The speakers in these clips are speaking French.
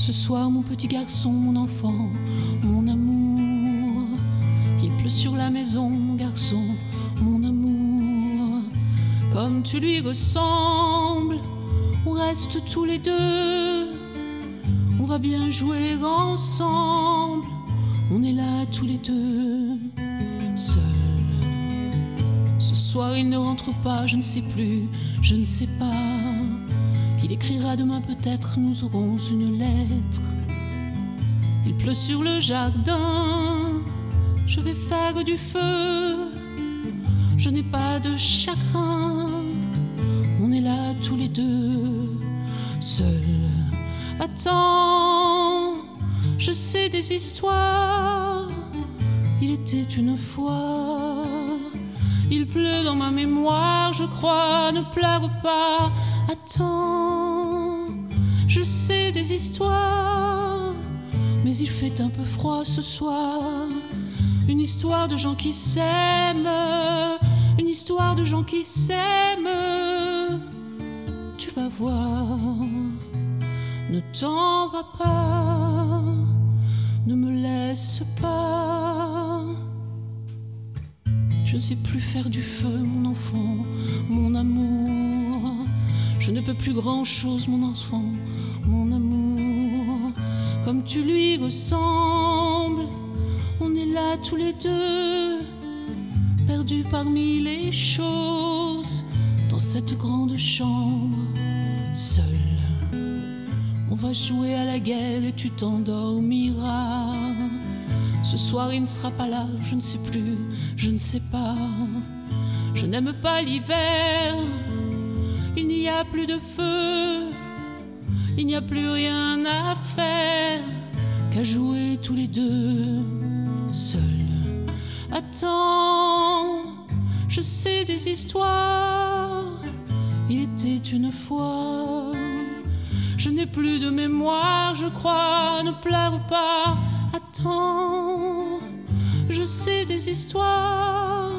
Ce soir, mon petit garçon, mon enfant, mon amour. Il pleut sur la maison, mon garçon, mon amour. Comme tu lui ressembles, on reste tous les deux. On va bien jouer ensemble. On est là tous les deux, seuls. Ce soir, il ne rentre pas, je ne sais plus, je ne sais pas. Écrira demain peut-être, nous aurons une lettre. Il pleut sur le jardin, je vais faire du feu. Je n'ai pas de chagrin, on est là tous les deux, seuls. Attends, je sais des histoires. Il était une fois. Il pleut dans ma mémoire, je crois, ne pleure pas. Attends, je sais des histoires, mais il fait un peu froid ce soir. Une histoire de gens qui s'aiment, une histoire de gens qui s'aiment. Tu vas voir, ne t'en va pas, ne me laisse pas. Je ne sais plus faire du feu, mon enfant. Je ne peux plus grand-chose, mon enfant, mon amour. Comme tu lui ressembles, on est là tous les deux, perdus parmi les choses, dans cette grande chambre, seul. On va jouer à la guerre et tu t'endormiras. Ce soir il ne sera pas là, je ne sais plus, je ne sais pas. Je n'aime pas l'hiver, il n'y a plus de feu, il n'y a plus rien à faire qu'à jouer tous les deux, seuls. Attends, je sais des histoires, il était une fois. Je n'ai plus de mémoire, je crois, ne pleure pas. Attends, je sais des histoires,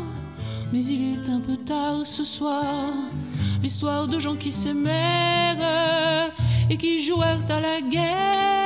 mais il est un peu tard ce soir. L'histoire de gens qui s'aimèrent et qui jouèrent à la guerre.